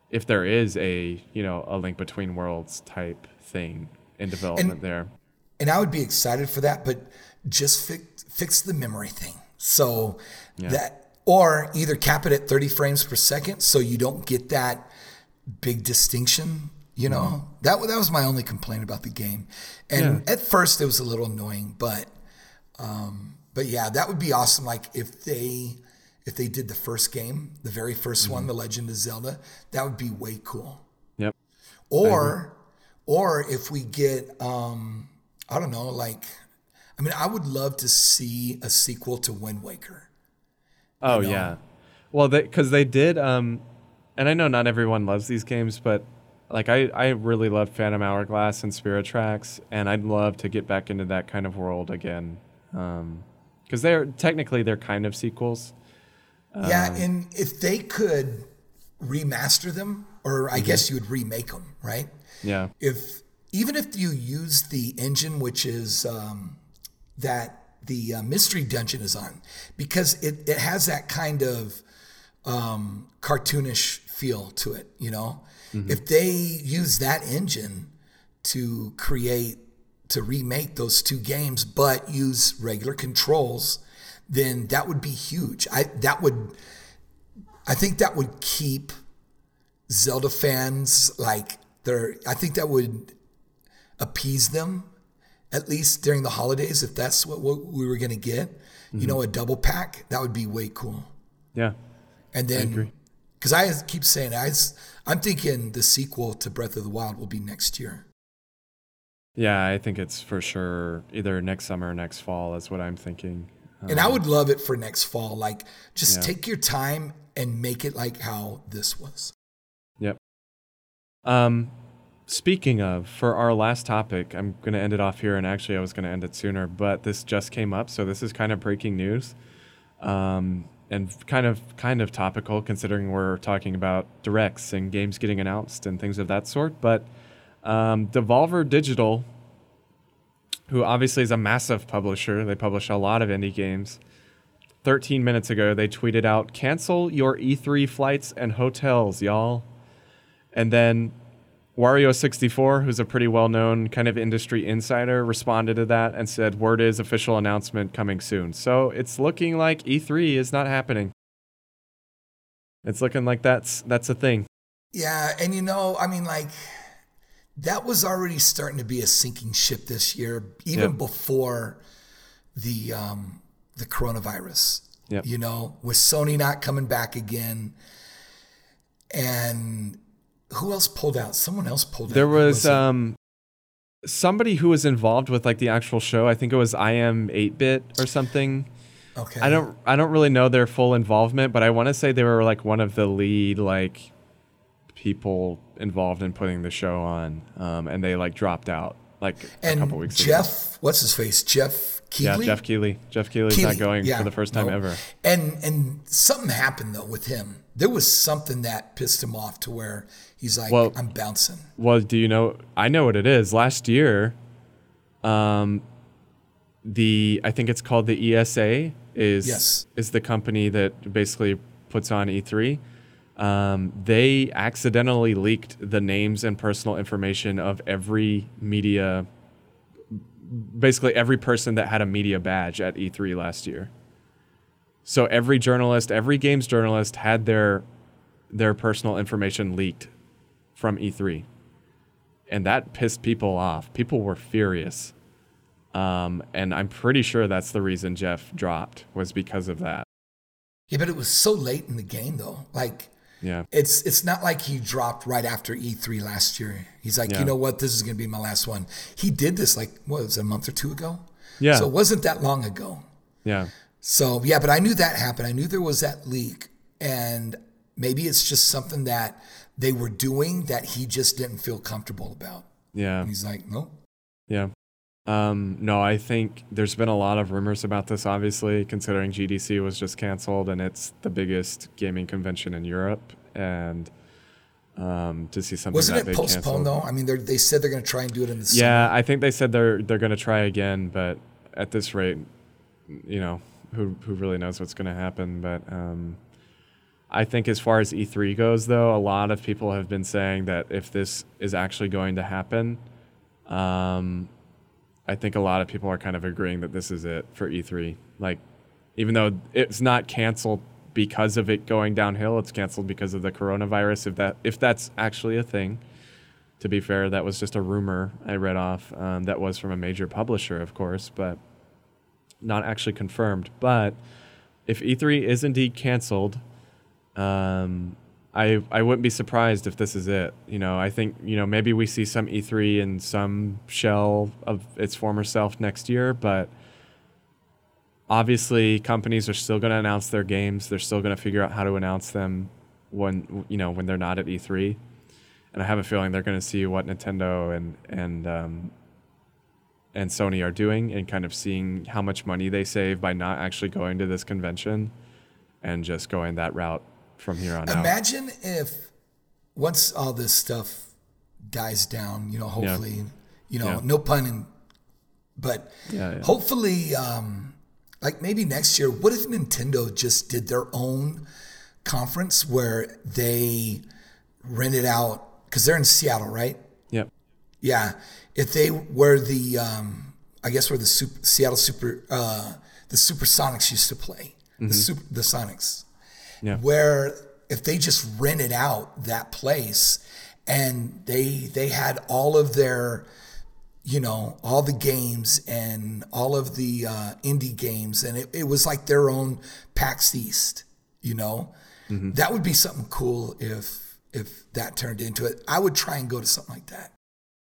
if there is a you know a Link Between Worlds type thing in development and, there. And I would be excited for that, but just fix fix the memory thing so yeah. that or either cap it at 30 frames per second so you don't get that big distinction. You know, mm that that was my only complaint about the game. And yeah. at first, it was a little annoying, but um, but yeah, that would be awesome. Like if they if they did the first game, the very 1st mm-hmm. one, The Legend of Zelda, that would be way cool. Yep. Or or if we get um, I don't know, like I mean, I would love to see a sequel to Wind Waker. Oh you know? yeah. Well, because they, they, did um, and I know not everyone loves these games, but like I, I really love Phantom Hourglass and Spirit Tracks, and I'd love to get back into that kind of world again. Because they're technically they're kind of sequels. Yeah, um, and if they could remaster them, or I mm-hmm. guess you would remake them, right? Yeah. If even if you use the engine, which is um, that the uh, mystery dungeon is on, because it, it has that kind of um, cartoonish feel to it, you know? Mm-hmm. If they use that engine to create, to remake those two games, but use regular controls, then that would be huge. I, that would, I think that would keep Zelda fans like they're, I think that would appease them at least during the holidays if that's what, what we were going to get. Mm-hmm. You know, a double pack, that would be way cool. Yeah. And then because I, I, keep saying I, I'm thinking the sequel to Breath of the Wild will be next year. Yeah, I think it's for sure either next summer or next fall is what I'm thinking. Um, and I would love it for next fall. Like, just yeah. take your time and make it like how this was. Yep. Um, speaking of, for our last topic, I'm going to end it off here. And actually, I was going to end it sooner, but this just came up. So this is kind of breaking news. Um, and kind of kind of topical considering we're talking about directs and games getting announced and things of that sort. But um, Devolver Digital, who obviously is a massive publisher, they publish a lot of indie games. 13 minutes ago, they tweeted out, cancel your E3 flights and hotels, y'all. And then Wario64, who's a pretty well known kind of industry insider, responded to that and said, word is official announcement coming soon. So it's looking like E3 is not happening. It's looking like that's that's a thing. Yeah, and you know, I mean, like that was already starting to be a sinking ship this year, even yep. before the um, the coronavirus. Yep. You know, with Sony not coming back again, and who else pulled out? Someone else pulled there out. There was, was um, somebody who was involved with like the actual show. I think it was iam8bit or something. Okay. I don't I don't really know their full involvement, but I want to say they were like one of the lead like people involved in putting the show on, um, and they like dropped out like and a couple weeks Geoff, ago. Geoff, what's his face? Geoff Keighley. Yeah, Geoff Keighley. Geoff Keighley. not going yeah, for the first time ever. And and something happened though with him. There was something that pissed him off to where he's like, well, "I'm bouncing." Well, do you know? I know what it is. Last year, um, the I think it's called the ESA is yes. is the company that basically puts on E3. Um, they accidentally leaked the names and personal information of every media, basically every person that had a media badge at E3 last year. So every journalist, every games journalist had their their personal information leaked from E3, and that pissed people off. People were furious. Um, and I'm pretty sure that's the reason Geoff dropped was because of that. Yeah, but it was so late in the game though. Like, yeah, it's it's not like he dropped right after E3 last year. He's like, yeah. you know what, this is gonna be my last one. He did this like what was it, a month or two ago? Yeah. So it wasn't that long ago. Yeah. So yeah, but I knew that happened. I knew there was that leak, and maybe it's just something that they were doing that he just didn't feel comfortable about. Yeah. And he's like, nope. Yeah. Um, no, I think there's been a lot of rumors about this, obviously, considering GDC was just canceled and it's the biggest gaming convention in Europe. And um, to see something wasn't that it postponed canceled. though? I mean, they said they're going to try and do it in the yeah, summer. I think they said they're they're going to try again, but at this rate, you know, who who really knows what's going to happen? But um, I think as far as E3 goes, though, a lot of people have been saying that if this is actually going to happen, um, I think a lot of people are kind of agreeing that this is it for E3. Like, even though it's not canceled because of it going downhill, it's canceled because of the coronavirus. If that if that's actually a thing, to be fair, that was just a rumor I read off. Um, that was from a major publisher, of course, but not actually confirmed. But if E3 is indeed canceled, um, I I wouldn't be surprised if this is it. You know, I think you know maybe we see some E3 in some shell of its former self next year, but obviously companies are still going to announce their games. They're still going to figure out how to announce them when you know when they're not at E3. And I have a feeling they're going to see what Nintendo and and um, and Sony are doing, and kind of seeing how much money they save by not actually going to this convention, and just going that route from here on Imagine out. Imagine if once all this stuff dies down, you know, hopefully, yeah. you know, yeah. no pun in, but yeah, hopefully, um, like maybe next year, what if Nintendo just did their own conference where they rented out, because they're in Seattle, right? Yep. Yeah. If they were the, um, I guess where the super, Seattle Super, uh, the Supersonics used to play, mm-hmm. the, super, the Sonics yeah. where if they just rented out that place and they they had all of their you know all the games and all of the uh, indie games and it, it was like their own PAX East you know mm-hmm. that would be something cool if if that turned into it I would try and go to something like that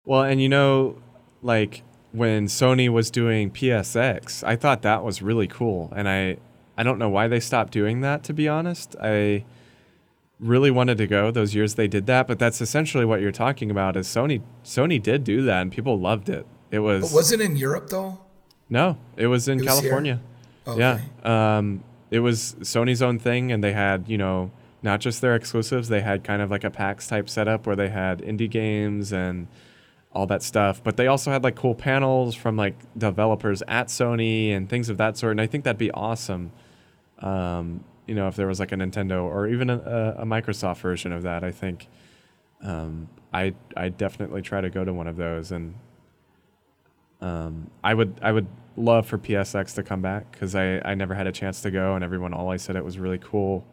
well and you know like when Sony was doing PSX I thought that was really cool and I I don't know why they stopped doing that, to be honest. I really wanted to go those years they did that, but that's essentially what you're talking about is Sony Sony did do that and people loved it. It was But was it in Europe though? No, it was in it was California. Okay. Yeah. Um, it was Sony's own thing and they had, you know, not just their exclusives, they had kind of like a PAX type setup where they had indie games and all that stuff. But they also had like cool panels from like developers at Sony and things of that sort. And I think that'd be awesome Um, you know, if there was like a Nintendo or even a, a Microsoft version of that, I think um, I I definitely try to go to one of those, and um, I would I would love for PSX to come back because I I never had a chance to go, and everyone always said it was really cool.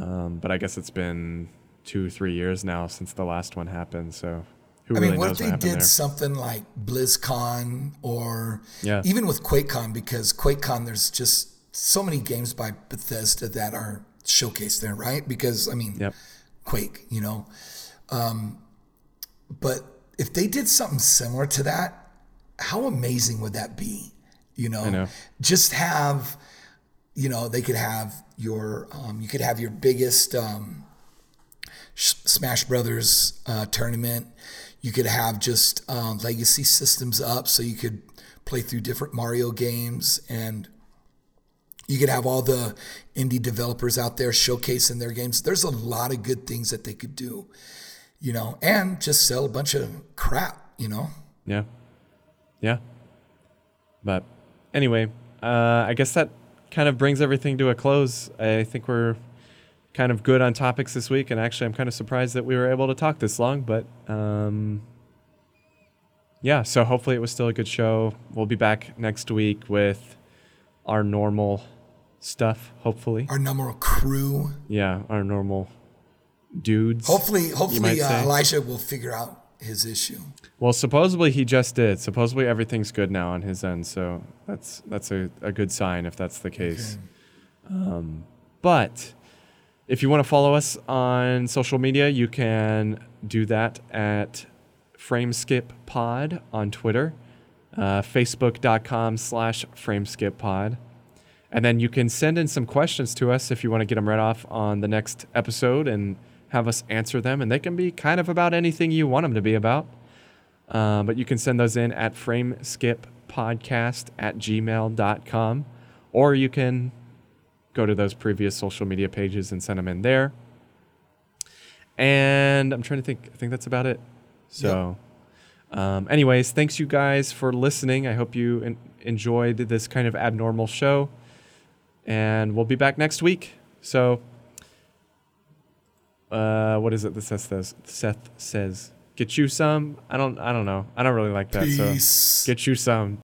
Um, but I guess it's been two three years now since the last one happened, so who I really mean, what knows if they happened did there? something like BlizzCon or Yeah. even with QuakeCon? Because QuakeCon, there's just so many games by Bethesda that are showcased there, right? Because I mean, Yep. Quake, you know. Um, but if they did something similar to that, how amazing would that be? You know, know. just have, you know, they could have your, um, you could have your biggest um, Smash Brothers uh, tournament. You could have just um, legacy systems up, so you could play through different Mario games and you could have all the indie developers out there showcasing their games. There's a lot of good things that they could do, you know, and just sell a bunch of crap, you know. Yeah. Yeah. But anyway, uh, I guess that kind of brings everything to a close. I think we're kind of good on topics this week, and actually, I'm kind of surprised that we were able to talk this long. But um, yeah, so hopefully, it was still a good show. We'll be back next week with our normal stuff. Hopefully, Our normal crew. yeah, our normal dudes. Hopefully, hopefully uh. Elijah will figure out his issue. Well, supposedly he just did. Supposedly everything's good now on his end, so that's that's a, a good sign if that's the case. Um, but if you want to follow us on social media, you can do that at FrameSkipPod on Twitter, uh, Facebook.com slash FrameSkipPod. And then you can send in some questions to us if you want to get them right off on the next episode and have us answer them. And they can be kind of about anything you want them to be about. Uh, but you can send those in at frameskippodcast at gmail.com. Or you can go to those previous social media pages and send them in there. And I'm trying to think, I think that's about it. So, um, anyways, thanks you guys for listening. I hope you en- enjoyed this kind of abnormal show. And we'll be back next week. So, uh, what is it that Seth says? Seth says, "Get you some." I don't. I don't know. I don't really like that. Peace. So, get you some.